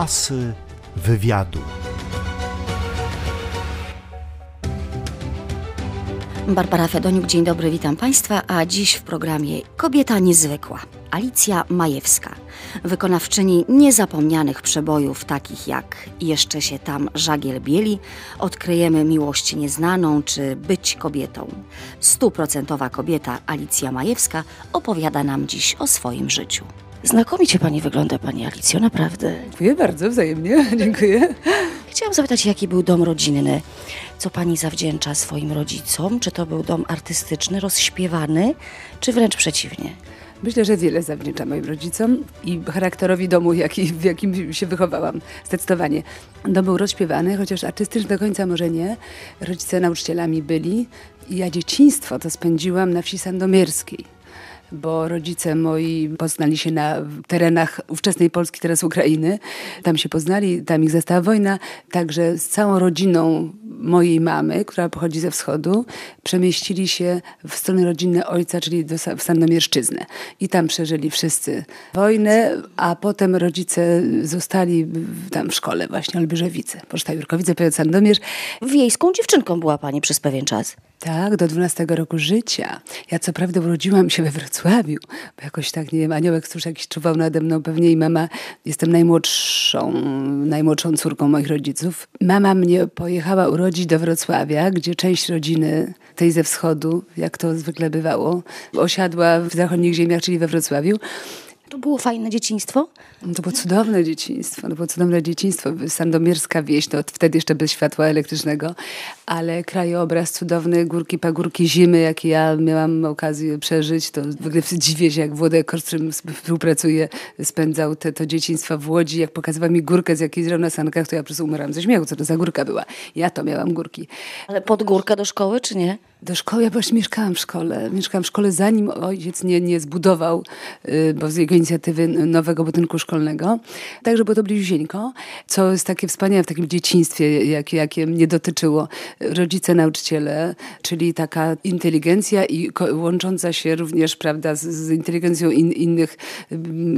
Asy wywiadu. Barbara Fedoniuk, dzień dobry, witam Państwa, a dziś w programie Kobieta Niezwykła. Alicja Majewska, wykonawczyni niezapomnianych przebojów takich jak Jeszcze się tam żagiel bieli, Odkryjemy miłość nieznaną czy Być kobietą. Stuprocentowa kobieta Alicja Majewska opowiada nam dziś o swoim życiu. Znakomicie Pani wygląda, Pani Alicjo, naprawdę. Dziękuję bardzo, wzajemnie, dziękuję. Chciałam zapytać, jaki był dom rodzinny? Co Pani zawdzięcza swoim rodzicom? Czy to był dom artystyczny, rozśpiewany, czy wręcz przeciwnie? Myślę, że wiele zawdzięczam moim rodzicom i charakterowi domu, jaki, w jakim się wychowałam. Zdecydowanie. Dom był rozśpiewany, chociaż artystyczny do końca może nie. Rodzice nauczycielami byli ja dzieciństwo to spędziłam na wsi sandomierskiej bo rodzice moi poznali się na terenach ówczesnej Polski, teraz Ukrainy. Tam się poznali, tam ich zastała wojna. Także z całą rodziną mojej mamy, która pochodzi ze wschodu, przemieścili się w stronę rodzinne ojca, czyli do, w Sandomierszczyznę. I tam przeżyli wszyscy wojnę, a potem rodzice zostali tam w szkole właśnie Olbierzewice, Poczta Jurkowice, powiat Sandomierz. Wiejską dziewczynką była pani przez pewien czas. Tak, do 12 roku życia. Ja co prawda urodziłam się we Wrocławiu, bo jakoś tak, nie wiem, aniołek stróż jakiś czuwał nade mną pewnie i mama, jestem najmłodszą, najmłodszą córką moich rodziców. Mama mnie pojechała urodzić do Wrocławia, gdzie część rodziny tej ze wschodu, jak to zwykle bywało, osiadła w zachodnich ziemiach, czyli we Wrocławiu. To było fajne dzieciństwo? To było cudowne dzieciństwo. To było cudowne dzieciństwo. Sandomierska wieś, to wtedy jeszcze bez światła elektrycznego, ale krajobraz cudowny, górki, pagórki zimy, jakie ja miałam okazję przeżyć. To w ogóle dziwię się, jak Włodek, z którym współpracuję, spędzał te, to dzieciństwo w Łodzi. Jak pokazywał mi górkę z jakiejś na sankach, to ja po prostu umierałam ze śmiechu, co to za górka była. Ja to miałam górki. Ale pod górkę do szkoły, czy nie? Do szkoły, ja właśnie mieszkałam w szkole. Mieszkałam w szkole zanim ojciec nie, nie zbudował, y, bo z jego inicjatywy nowego budynku szkolnego. Także było to bliziuśieńko, co jest takie wspaniałe w takim dzieciństwie, jakie, jakie mnie dotyczyło. Rodzice, nauczyciele, czyli taka inteligencja i łącząca się również, prawda, z, z inteligencją in, innych,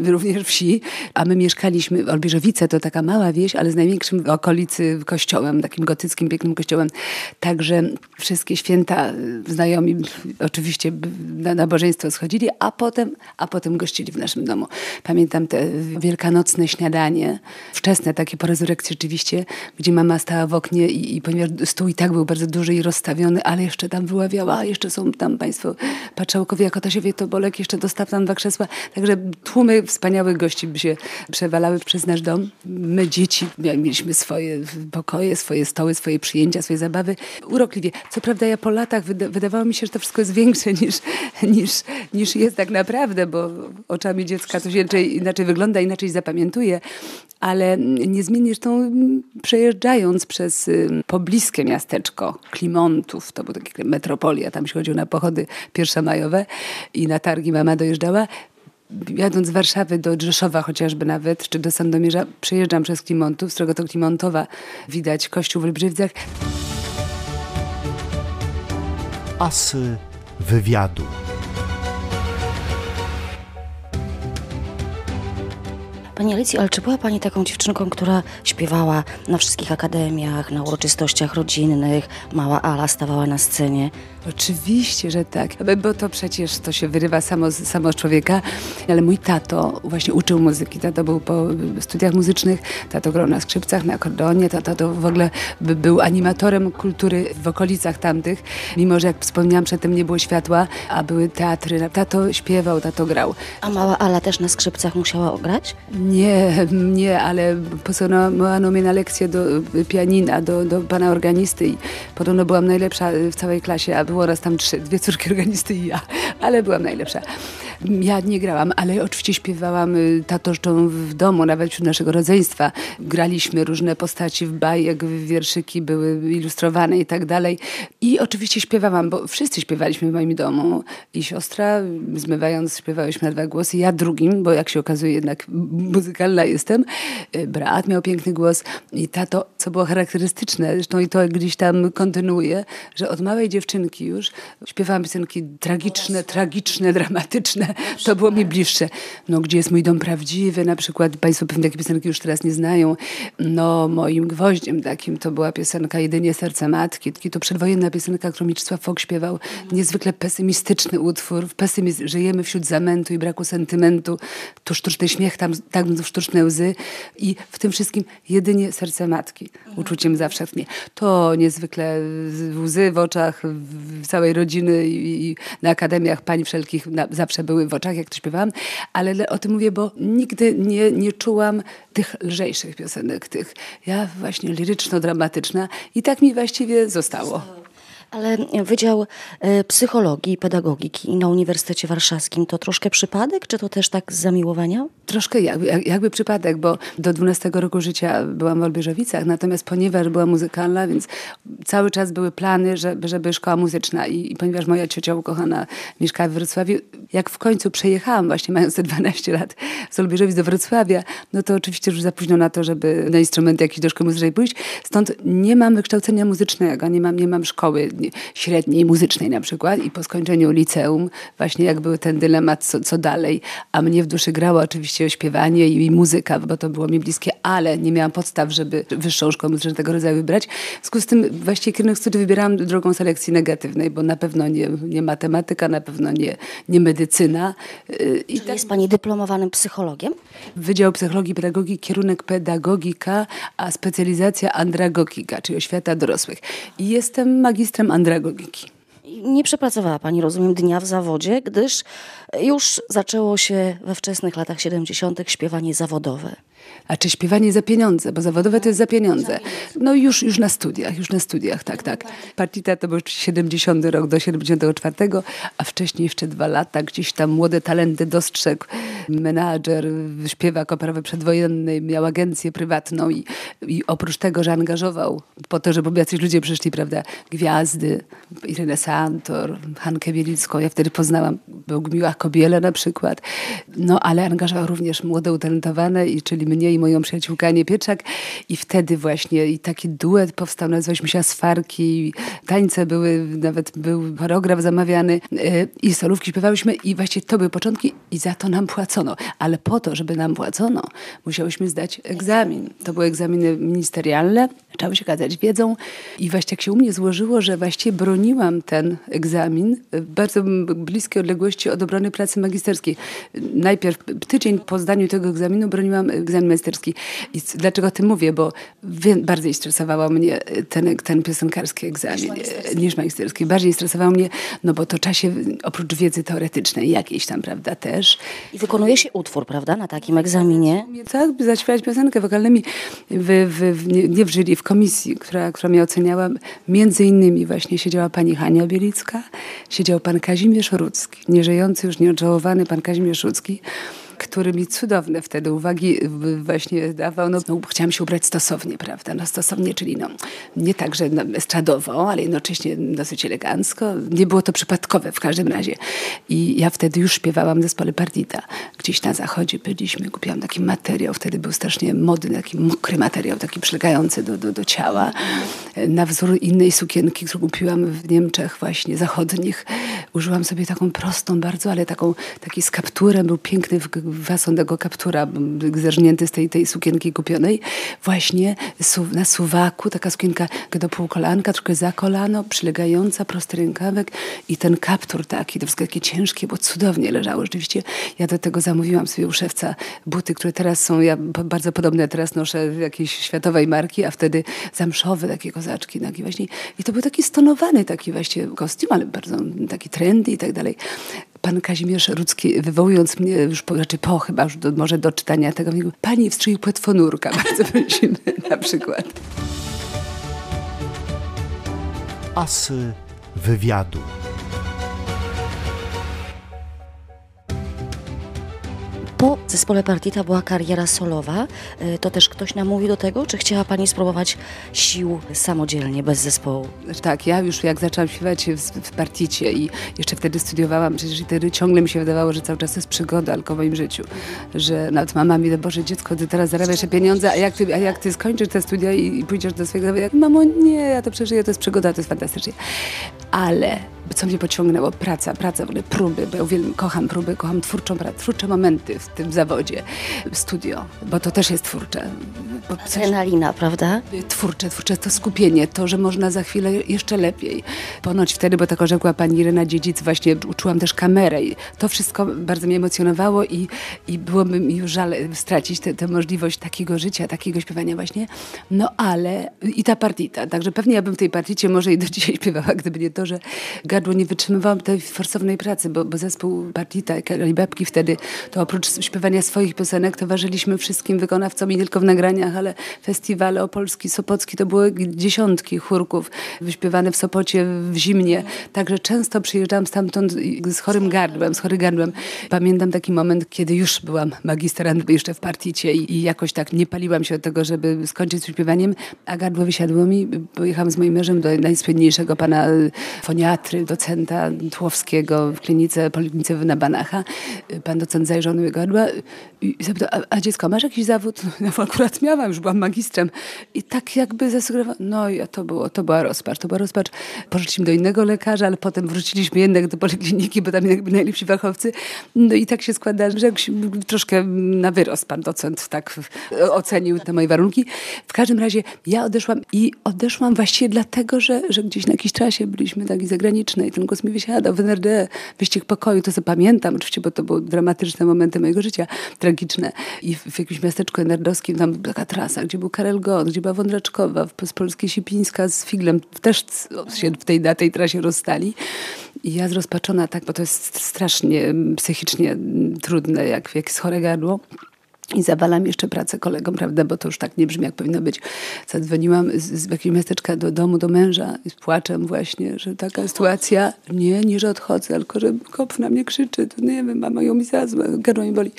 również wsi. A my mieszkaliśmy, Olbierzowice to taka mała wieś, ale z największym w okolicy kościołem, takim gotyckim, pięknym kościołem. Także wszystkie święta znajomi oczywiście na nabożeństwo schodzili, a potem, a potem gościli w naszym domu. Pamiętam te wielkanocne śniadanie, wczesne takie po rezurekcji rzeczywiście, gdzie mama stała w oknie i, i ponieważ stół i tak był bardzo duży i rozstawiony, ale jeszcze tam wyławiała, jeszcze są tam państwo patrzałkowie, jako Tasiowie Tobolek, jeszcze dostaw tam dwa krzesła. Także tłumy wspaniałych gości by się przewalały przez nasz dom. My dzieci mieliśmy swoje pokoje, swoje stoły, swoje przyjęcia, swoje zabawy. Urokliwie. Co prawda ja po latach wyda wydawało mi się, że to wszystko jest większe niż, niż, niż jest tak naprawdę, bo oczami dziecka to się inaczej, inaczej wygląda, inaczej zapamiętuje, ale niezmiennie zresztą przejeżdżając przez pobliskie miasteczko Klimontów, to była taka metropolia, tam się chodziło na pochody pierwszomajowe i na targi mama dojeżdżała, jadąc z Warszawy do Rzeszowa chociażby nawet, czy do Sandomierza, przejeżdżam przez Klimontów, z którego to Klimontowa widać kościół w Olbrzywcach. Asy wywiadu. Pani Alicji, ale czy była Pani taką dziewczynką, która śpiewała na wszystkich akademiach, na uroczystościach rodzinnych, mała Ala stawała na scenie? Oczywiście, że tak, bo to przecież to się wyrywa samo, samo z człowieka, ale mój tato właśnie uczył muzyki, tato był po studiach muzycznych, tato grał na skrzypcach, na akordeonie, tato to w ogóle był animatorem kultury w okolicach tamtych, mimo że jak wspomniałam przedtem nie było światła, a były teatry, tato śpiewał, tato grał. A mała Ala też na skrzypcach musiała ograć? Nie, nie, ale posłano mnie na lekcję do pianina, do, do pana organisty i podobno byłam najlepsza w całej klasie, a było nas tam trzy, dwie córki organisty i ja, ale byłam najlepsza. Ja nie grałam, ale oczywiście śpiewałam y, tatoszczą w domu, nawet wśród naszego rodzeństwa. Graliśmy różne postaci w bajek, wierszyki były ilustrowane i tak dalej. I oczywiście śpiewałam, bo wszyscy śpiewaliśmy w moim domu. I siostra, zmywając, śpiewałyśmy na dwa głosy. Ja drugim, bo jak się okazuje jednak muzykalna jestem. Y, brat miał piękny głos i tato, co było charakterystyczne, zresztą i to gdzieś tam kontynuuje, że od małej dziewczynki już śpiewałam piosenki tragiczne, tragiczne, dramatyczne to było mi bliższe. No, gdzie jest mój dom prawdziwy, na przykład, Państwo pewnie takie piosenki już teraz nie znają. No, moim gwoździem takim to była piosenka Jedynie Serce Matki. To przedwojenna piosenka, którą Mieczysław Fok śpiewał. Niezwykle pesymistyczny utwór. Pesymizm, żyjemy wśród zamętu i braku sentymentu. Tu sztuczny śmiech, tam, tam sztuczne łzy. I w tym wszystkim jedynie serce matki. Uczuciem zawsze tnie. To niezwykle łzy w oczach w całej rodziny i, na akademiach pań wszelkich na, zawsze były w oczach, jak to śpiewałam. Ale o tym mówię, bo nigdy nie, nie czułam tych lżejszych piosenek, tych ja właśnie liryczno-dramatyczna i tak mi właściwie zostało. Ale Wydział e, Psychologii i Pedagogiki na Uniwersytecie Warszawskim to troszkę przypadek, czy to też tak z zamiłowania? Troszkę jakby, jakby przypadek, bo do 12 roku życia byłam w Olbieżowicach, natomiast ponieważ była muzykalna, więc cały czas były plany, żeby, żeby szkoła muzyczna I, i ponieważ moja ciocia ukochana mieszkała w Wrocławiu, jak w końcu przejechałam właśnie mając te 12 lat z Olbieżowic do Wrocławia, no to oczywiście już za późno na to, żeby na instrument jakiś do szkoły muzycznej pójść. Stąd nie mam wykształcenia muzycznego, nie mam, nie mam szkoły średniej muzycznej na przykład i po skończeniu liceum właśnie jak był ten dylemat, co, co dalej, a mnie w duszy grało oczywiście śpiewanie i, muzyka, bo to było mi bliskie, ale nie miałam podstaw, żeby wyższą szkołę muzyczną tego rodzaju wybrać. W związku z tym właściwie kierunek studiów wybierałam drogą selekcji negatywnej, bo na pewno nie, nie matematyka, na pewno nie, nie medycyna. Y, I Czyli tak... jest pani dyplomowanym psychologiem? Wydział Psychologii i Pedagogiki, kierunek pedagogika, a specjalizacja andragogika, czyli oświata dorosłych. I jestem magistrem andragogiki. Nie przepracowała Pani, rozumiem, dnia w zawodzie, gdyż już zaczęło się we wczesnych latach 70. śpiewanie zawodowe. A czy śpiewanie za pieniądze, bo zawodowe to jest za pieniądze. No już, już na studiach, już na studiach, tak, tak. Partita to był 70 rok do 74, a wcześniej jeszcze dwa lata, gdzieś tam młode talenty dostrzegł menadżer, śpiewak operowy przedwojenny, miał agencję prywatną i, i oprócz tego, że angażował po to, żeby jacyś ludzie przyszli, prawda, gwiazdy, Irenę Santor, Hankę Bielicką, ja wtedy poznałam Bogumiła Kobiele na przykład, no ale angażował również młode utalentowane, i czyli mnie i moją przyjaciółkę Anię Pieczak i wtedy właśnie i taki duet powstał, nazywaliśmy się Asfarki, tańce były, nawet był choreograf zamawiany e, i solówki śpiewałyśmy i właśnie to były początki i za to nam płacono. Ale po to, żeby nam płacono, musiałyśmy zdać egzamin. To były egzaminy ministerialne, trzeba się kazać wiedzą i właśnie jak się u mnie złożyło, że właściwie broniłam ten egzamin w bardzo bliskiej odległości od obrony pracy magisterskiej. Najpierw tydzień po zdaniu tego egzaminu broniłam egzamin magisterski. I dlaczego o tym mówię? Bo bardziej stresowało mnie ten, ten piosenkarski egzamin niż magisterski. niż magisterski. Bardziej stresowało mnie, no bo to czasie oprócz wiedzy teoretycznej jakiejś tam, prawda, też. I wykonuje się utwór, prawda, na takim egzaminie? Tak, by zaśpiewać piosenkę wokalnymi w, w, w, nie, nie w jury, w komisji, która, która mnie oceniała. Między innymi właśnie siedziała pani Hania Bielicka, siedział pan Kazimierz Rudzki, nieżyjący już nieodżałowany pan Kazimierz Rudzki, który mi cudowne wtedy uwagi właśnie dawał. No, no, chciałam się ubrać stosownie, prawda? No stosownie, czyli no, nie tak, że no, estradowo, ale jednocześnie dosyć elegancko. Nie było to przypadkowe w każdym razie. I ja wtedy już śpiewałam w zespole Partita. Gdzieś na zachodzie byliśmy, kupiłam taki materiał, wtedy był strasznie modny, taki mokry materiał, taki przylegający do, do, do ciała. Na wzór innej sukienki, którą kupiłam w Niemczech właśnie zachodnich. Użyłam sobie taką prostą bardzo, ale taką, taki z kapturem, był piękny fason tego kaptura zerżnięty z tej, tej sukienki kupionej. Właśnie na suwaku, taka sukienka do półkolanka, troszkę za kolano, przylegająca, prosty rękawek i ten kaptur taki, to wszystko takie ciężkie, bo cudownie leżało. Rzeczywiście ja do tego zamówiłam sobie u szewca buty, które teraz są ja, bardzo podobne. Teraz noszę jakiejś światowej marki, a wtedy zamszowe takie kozaczki. Taki właśnie. I to był taki stonowany taki właśnie kostium, ale bardzo taki trendy i tak dalej pan Kazimierz Rudzki, wywołując mnie już po, znaczy po chyba już do, może do czytania tego, mówił, pani w strój płetwonurka, bardzo prosimy na przykład. Asy wywiadu. Zespole Partita była kariera solowa. E, to też ktoś namówił do tego? Czy chciała Pani spróbować sił samodzielnie, bez zespołu? Tak, ja już jak zaczęłam śpiewać w, w Particie i jeszcze wtedy studiowałam, przecież wtedy ciągle mi się wydawało, że cały czas jest przygoda tylko w moim życiu. Że nawet mama mi, Boże dziecko, ty teraz zarabiasz pieniądze, a jak ty, a jak ty skończysz te studia i, i pójdziesz do swojego... Jak, mamo, nie, ja to przeżyję, to jest przygoda, to jest fantastycznie. Ale co mnie pociągnęło? Praca, praca, w ogóle próby, bo ja uwielbiam, kocham próby, kocham twórczą pracę, twórcze momenty w tym zawodzie, studio, bo to też jest twórcze. Adrenalina, prawda? Twórcze, twórcze to skupienie, to, że można za chwilę jeszcze lepiej. Ponoć wtedy, bo tak rzekła pani Irena Dziedzic, właśnie uczyłam też kamerę i to wszystko bardzo mnie emocjonowało i, i byłoby mi już żal stracić tę możliwość takiego życia, takiego śpiewania właśnie. No ale i ta partita, także pewnie ja bym w tej particie może i do dzisiaj śpiewała, gdyby nie to, że gardło nie wytrzymywałam tej forsownej pracy, bo, bo zespół partita, Kalibabki wtedy, to oprócz śpiewania swoich piosenek towarzyszyliśmy wszystkim wykonawcom i tylko w nagraniach, ale festiwale opolski, sopocki, to były dziesiątki chórków wyśpiewane w Sopocie w zimnie. Także często przyjeżdżałam stamtąd z chorym gardłem, z chorym gardłem. Pamiętam taki moment, kiedy już byłam magistrant jeszcze w particie i, i jakoś tak nie paliłam się od tego, żeby skończyć z śpiewaniem, a gardło wysiadło mi. Pojechałam z moim mężem do najsłynniejszego pana foniatry, docenta Tłowskiego w klinice, poliklinice na Banacha. Pan docent zajrzał na gardła i zapytał, a, a dziecko, masz jakiś zawód? No akurat miałam, już byłam magistrem. I tak jakby zasugerowałam, no i to, było, to była rozpacz, to była rozpacz. Poszliśmy do innego lekarza, ale potem wróciliśmy jednak do polikliniki, bo tam jakby najlepsi fachowcy. No i tak się składa, że troszkę na wyrost pan docent tak ocenił te moje warunki. W każdym razie ja odeszłam i odeszłam właściwie dlatego, że, że gdzieś na jakiś czasie byliśmy taki zagraniczne i ten głos mi wysiadał w NRD, wyścig pokoju, to zapamiętam oczywiście, bo to były dramatyczne momenty mojego życia, tragiczne. I w, w jakimś miasteczku nerdowskim, tam taka trasa, gdzie był Karel Gott, gdzie była Wądraczkowa, z Polskiej Sipińska z Figlem, też się w tej, na tej trasie rozstali. I ja zrozpaczona tak, bo to jest strasznie psychicznie trudne, jak, jak jest chore gardło. I zawalam jeszcze pracę kolegom, prawda, bo to już tak nie brzmi, jak powinno być. Zadzwoniłam z, z jakiegoś miasteczka do domu, do męża i z płaczem właśnie, że taka sytuacja, nie, nie, że odchodzę, tylko że kop na mnie krzyczy, to nie wiem, mama ją mi zazła, gardło mi boli.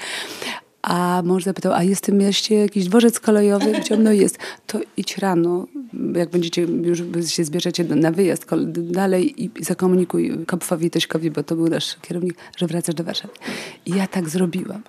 A mąż zapytał, a jest w tym mieście jakiś dworzec kolejowy? Powiedziałam, no jest. To idź rano, jak będziecie, już się zbierzecie na wyjazd dalej i zakomunikuj Kopfowi Tośkowi, bo to był nasz kierownik, że wracasz do Warszawy. I ja tak zrobiłam.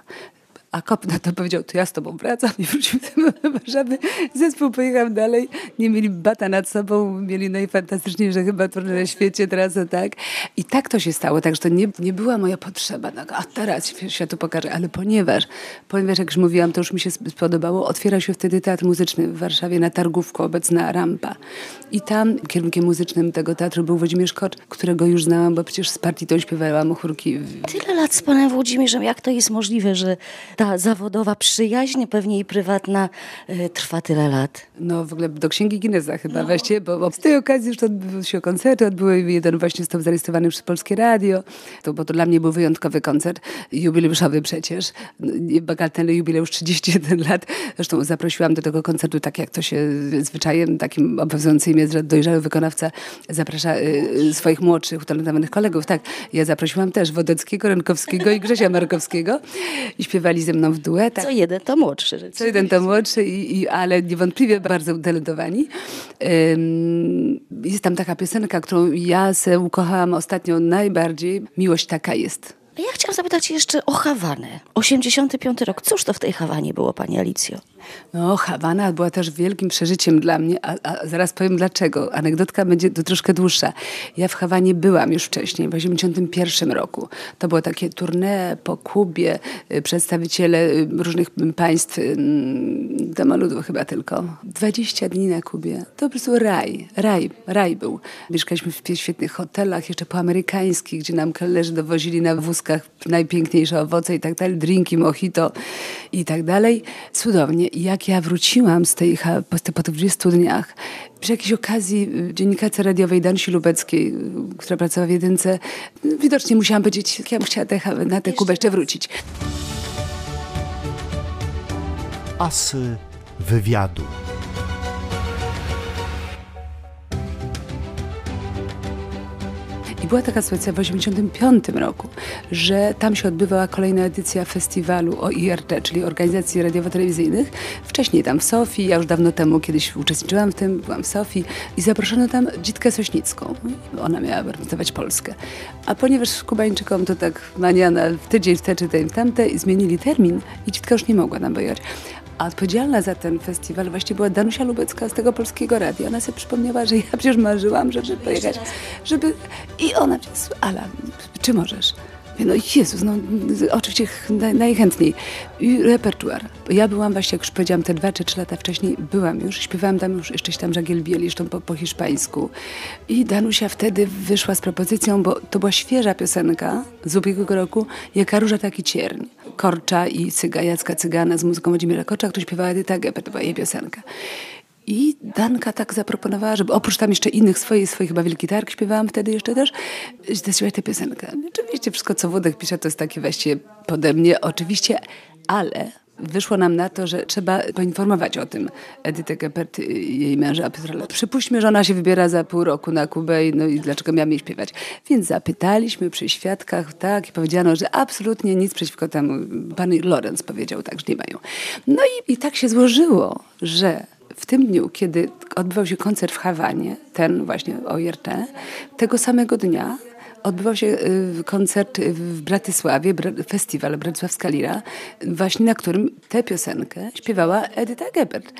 A kop na to powiedział, to ja z tobą wracam i wrócił do Warszawy. Zespół pojechał dalej, nie mieli bata nad sobą, mieli najfantastyczniejsze chyba turne na świecie teraz, tak. I tak to się stało, także to nie, nie była moja potrzeba, no, a teraz światu pokażę, ale ponieważ, ponieważ jak już mówiłam, to już mi się spodobało, otwiera się wtedy Teatr Muzyczny w Warszawie na Targówku, obecna Rampa. I tam kierunkiem muzycznym tego teatru był Włodzimierz Kocz, którego już znałam, bo przecież z partitą śpiewałam chórki. Tyle lat z panem Włodzimierzem, jak to jest możliwe, że ta zawodowa przyjaźń, pewnie i prywatna, y, trwa tyle lat. No w ogóle do Księgi Guinnessa chyba no. właściwie, bo, bo z tej okazji już odbyły się koncerty, odbyły jeden właśnie został zarejestrowany przez Polskie Radio, to, bo to dla mnie był wyjątkowy koncert, jubileuszowy przecież, bagatelny jubileusz 31 lat. Zresztą zaprosiłam do tego koncertu, tak jak to się zwyczajem takim obowiązującym jest, że dojrzały wykonawca zaprasza y, swoich młodszych, utalentowanych kolegów. Tak, ja zaprosiłam też Wodeckiego, Rękowskiego i Grzesia Markowskiego i śpiewali ze mną w duetach. Co jeden to młodszy. Co jeden to młodszy, i, i, ale niewątpliwie bardzo utalentowani. Jest tam taka piosenka, którą ja se ukochałam ostatnio najbardziej. Miłość taka jest. Ja chciałam zapytać jeszcze o Hawanę. 85 rok. Cóż to w tej Hawanie było, Pani Alicjo? No, Hawana była też wielkim przeżyciem dla mnie, a, a zaraz powiem dlaczego. Anegdotka będzie to troszkę dłuższa. Ja w Hawanie byłam już wcześniej, w 81 roku. To było takie tournée po Kubie, y, przedstawiciele y, różnych państw, y, Damaludu chyba tylko. 20 dni na Kubie. To po prostu raj, raj, raj był. Mieszkaliśmy w świetnych hotelach, jeszcze po amerykańskich, gdzie nam kelnerzy dowozili na wózkach najpiękniejsze owoce i tak dalej, drinki, mojito i tak dalej. Cudownie. Jak ja wróciłam z tej, po, po tych 20 dniach, przy jakiejś okazji y, dziennikarce radiowej Dansi Lubeckiej, y, która pracowała w jedynce, widocznie musiałam powiedzieć, jak ja bym chciała te, na tę Kubę jeszcze wrócić. Asy wywiadu. I była taka sytuacja w 1985 roku, że tam się odbywała kolejna edycja festiwalu OIRT, czyli Organizacji Radiowo-Telewizyjnych. Wcześniej tam w Sofii, ja już dawno temu kiedyś uczestniczyłam w tym, byłam w Sofii i zaproszono tam Dzitkę Sośnicką. Ona miała reprezentować Polskę. A ponieważ Kubańczykom to tak maniana w tydzień w te czy tamte i zmienili termin i Dzitka już nie mogła nam pojechać A odpowiedzialna za ten festiwal właśnie była Danusia Lubecka z tego Polskiego Radia. Ona sobie przypomniała, że ja przecież marzyłam, żeby pojechać, żeby... I ona, Ala, czy możesz? No Jezus, no oczywiście najchętniej. I repertuar. Ja byłam właśnie, jak już powiedziałam, te dwa czy trzy lata wcześniej byłam już, śpiewałam tam już jeszcze tam żagielbieli, jeszcze po, po hiszpańsku. I Danusia wtedy wyszła z propozycją, bo to była świeża piosenka z ubiegłego roku, Jaka róża taki cierń. Korcza i Cyga, Jacka Cygana z muzyką Włodzimierza Korcza, który śpiewała Edyta Gepet, to była jej piosenka. I Danka tak zaproponowała, żeby oprócz tam jeszcze innych swoich, swoich chyba wielki targ śpiewałam wtedy jeszcze też, zaśpiewać tę piosenkę. Oczywiście wszystko, co Włodek pisze, to jest takie właściwie pode mnie, oczywiście, ale wyszło nam na to, że trzeba poinformować o tym Edytę Geppert i jej męża Piotra Przypuśćmy, że ona się wybiera za pół roku na Kubę i, no i dlaczego miałam jej śpiewać. Więc zapytaliśmy przy świadkach, tak, i powiedziano, że absolutnie nic przeciwko temu. Pan Lorenz powiedział tak, że nie mają. No i, i tak się złożyło, że w tym dniu, kiedy odbywał się koncert w Hawanie, ten właśnie OIRT, tego samego dnia odbywał się y, koncert w Bratysławie, festiwal Bratysławska Lira, właśnie na którym tę piosenkę śpiewała Edyta Gebert.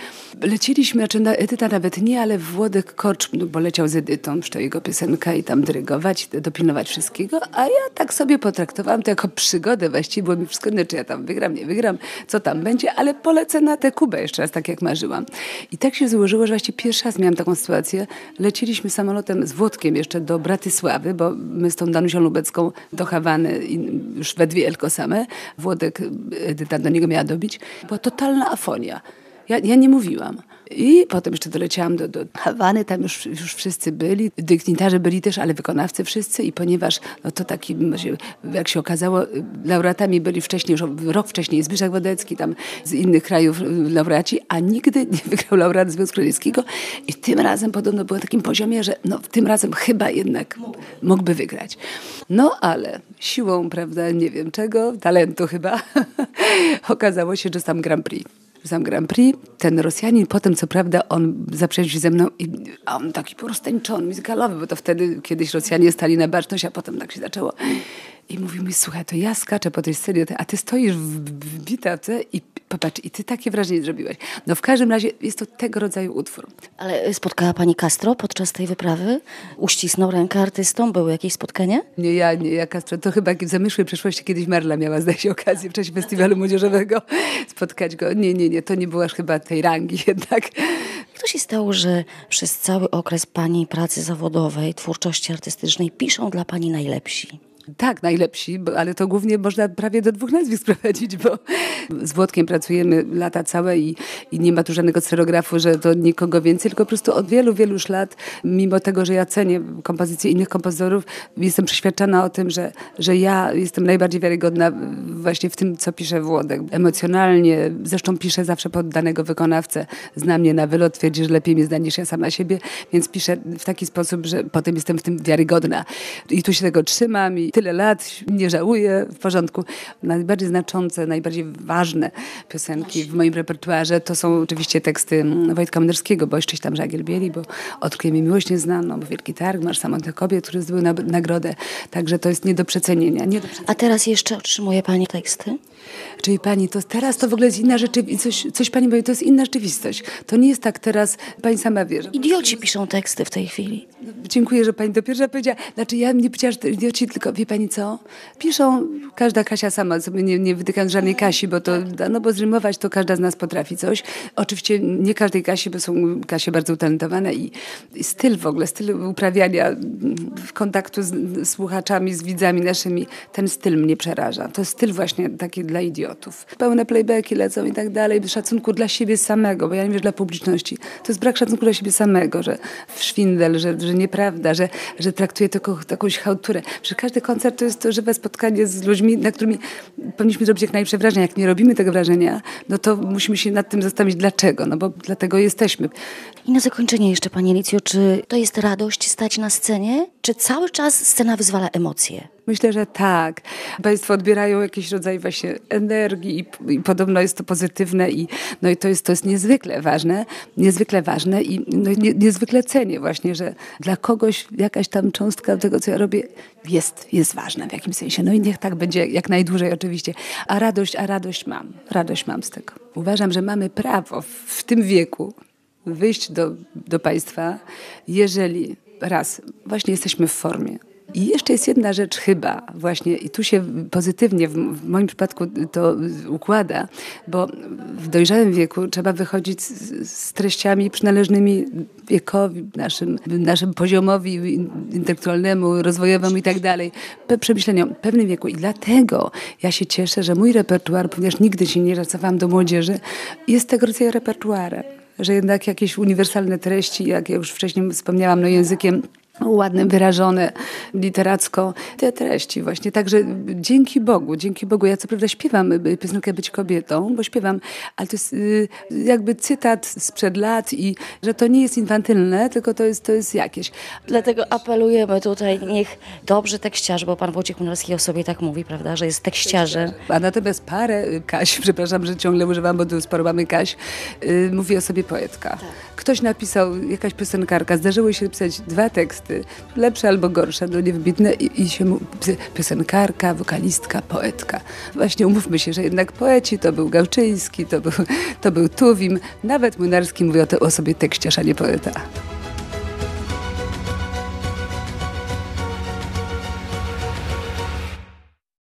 Leciliśmy, znaczy Edyta nawet nie, ale Włodek Korcz, no, bo leciał z Edytą, to jego piosenka i tam dyrygować, dopilnować wszystkiego, a ja tak sobie potraktowałam to jako przygodę właściwie, było mi wszystko, czy znaczy ja tam wygram, nie wygram, co tam będzie, ale polecę na tę Kubę jeszcze raz, tak jak marzyłam. I tak się złożyło, że właściwie pierwszy raz miałam taką sytuację. Leciliśmy samolotem z Włodkiem jeszcze do Bratysławy, bo my z tą Danusią Lubecką do Hawany, już we dwie tylko same. Włodek, Edyta do niego miała dobić. Była totalna afonia. Ja, ja nie mówiłam. I potem jeszcze doleciałam do, do Hawany, tam już, już wszyscy byli, dygnitarze byli też, ale wykonawcy wszyscy. I ponieważ no to taki, jak się okazało, laureatami byli wcześniej, już rok wcześniej Zbyszek Wodecki, tam z innych krajów laureaci, a nigdy nie wygrał laureat Związku Radzieckiego. I tym razem podobno było na takim poziomie, że no tym razem chyba jednak mógłby wygrać. No ale siłą, prawda, nie wiem czego, talentu chyba, okazało się, że tam Grand Prix sam Grand Prix. Ten Rosjanin potem, co prawda, on zaprzedził się ze mną i on taki poroztańczony, muzykalowy, bo to wtedy kiedyś Rosjanie stali na baczność, a potem tak się zaczęło. I mówi mi, słuchaj, to ja skaczę po tej scenie, a ty stoisz w, w bitawce i popatrz, i ty takie wrażenie zrobiłeś. No w każdym razie jest to tego rodzaju utwór. Ale spotkała pani Castro podczas tej wyprawy? Uścisnął rękę artystom? Było jakieś spotkanie? Nie, ja nie, ja Castro. To chyba w zamyślnej przeszłości kiedyś Marla miała, zdaje się, okazję w czasie festiwalu młodzieżowego spotkać go. Nie, nie, nie, to nie była chyba tej rangi jednak. Jak to się stało, że przez cały okres pani pracy zawodowej, twórczości artystycznej piszą dla pani najlepsi? Tak, najlepsi, ale to głównie można prawie do dwóch nazwisk sprowadzić, bo z Włodkiem pracujemy lata całe i, i nie ma tu żadnego scerografu, że to nikogo więcej, tylko po prostu od wielu, wielu lat, mimo tego, że ja cenię kompozycje innych kompozytorów, jestem przeświadczona o tym, że, że ja jestem najbardziej wiarygodna właśnie w tym, co pisze Włodek. Emocjonalnie, zresztą piszę zawsze pod danego wykonawcę, zna mnie na wylot, twierdzi, że lepiej mnie zna niż ja sama siebie, więc piszę w taki sposób, że potem jestem w tym wiarygodna. I tu się tego trzymam i tyle lat, nie żałuję, w porządku. Najbardziej znaczące, najbardziej ważne piosenki w moim repertuarze to są oczywiście teksty Wojtka Menderskiego, bo jeszcze tam Żagiel Bieli, bo Odkryje mi miłość nieznaną, bo Wielki Targ, Marsz Samotnych Kobiet, który zdobył nagrodę. Także to jest nie do przecenienia. Nie do przecenienia. A teraz jeszcze otrzymuje Pani teksty? Czyli pani, to teraz to w ogóle jest inna rzeczywistość. Coś, coś pani mówi, to jest inna rzeczywistość. To nie jest tak teraz, pani sama wie. Że... Idioci piszą teksty w tej chwili. Dziękuję, że pani to pierwsza powiedziała. Znaczy ja nie powiedziałam, że to idioci, tylko wie pani co? Piszą każda Kasia sama, sobie nie, nie wytykam żadnej Kasi, bo to, no bo zrymować to każda z nas potrafi coś. Oczywiście nie każdej Kasi, bo są Kasie bardzo utalentowane i, i styl w ogóle, styl uprawiania w kontaktu z, z słuchaczami, z widzami naszymi, ten styl mnie przeraża. To styl właśnie taki dla idiotów. Pełne playbacki lecą i tak dalej, szacunku dla siebie samego, bo ja nie wiem, dla publiczności. To jest brak szacunku dla siebie samego, że szwindel, że, że nieprawda, że, że traktuje to jako jakąś chałturę. Że każdy koncert to jest żywe spotkanie z ludźmi, na którymi powinniśmy zrobić jak najlepsze wrażenie. Jak nie robimy tego wrażenia, no to musimy się nad tym zastanowić, dlaczego. No bo dlatego jesteśmy. I na zakończenie jeszcze, Pani Elicjo, czy to jest radość stać na scenie, czy cały czas scena wyzwala emocje? Myślę, że tak. Państwo odbierają jakiś rodzaj właśnie energii i, i, podobno jest to pozytywne i, no i to, jest, to jest niezwykle ważne, niezwykle ważne i no, nie, niezwykle cenię właśnie, że dla kogoś jakaś tam cząstka tego, co ja robię, jest, jest ważna w jakimś sensie. No i niech tak będzie jak najdłużej oczywiście. A radość, a radość mam. Radość mam z tego. Uważam, że mamy prawo w tym wieku wyjść do, do państwa, jeżeli raz, właśnie jesteśmy w formie, i jeszcze jest jedna rzecz chyba właśnie, i tu się pozytywnie w, moim przypadku to układa, bo w dojrzałym wieku trzeba wychodzić z, z treściami przynależnymi wiekowi, naszym, naszym poziomowi intelektualnemu, rozwojowemu i tak dalej, przemyśleniom pewnym wieku. I dlatego ja się cieszę, że mój repertuar, ponieważ nigdy się nie racowałam do młodzieży, jest tego rodzaju repertuarem że jednak jakieś uniwersalne treści, jak ja już wcześniej wspomniałam, no językiem ładne, wyrażone literacko te treści właśnie. Także dzięki Bogu, dzięki Bogu. Ja co prawda śpiewam y, piosenkę Być kobietą, bo śpiewam, ale to jest y, jakby cytat sprzed lat i że to nie jest infantylne, tylko to jest, to jest jakieś. Dlatego apelujemy tutaj, niech dobrze tekściarze, bo pan Wojciech Munarski o sobie tak mówi, prawda, że jest tekściarzem. A natomiast parę, y, Kaś, przepraszam, że ciągle używam, bo tu sporo mamy Kaś, mówi o sobie poetka. Tak. Ktoś napisał, jakaś piosenkarka, zdarzyło się pisać dwa teksty, teksty, lepsze albo gorsze, no niewybitne i, i się piosenkarka, wokalistka, poetka. Właśnie umówmy się, że jednak poeci to był Gałczyński, to był, to był Tuwim, nawet Młynarski mówił o, o sobie tekściarz, a nie poeta.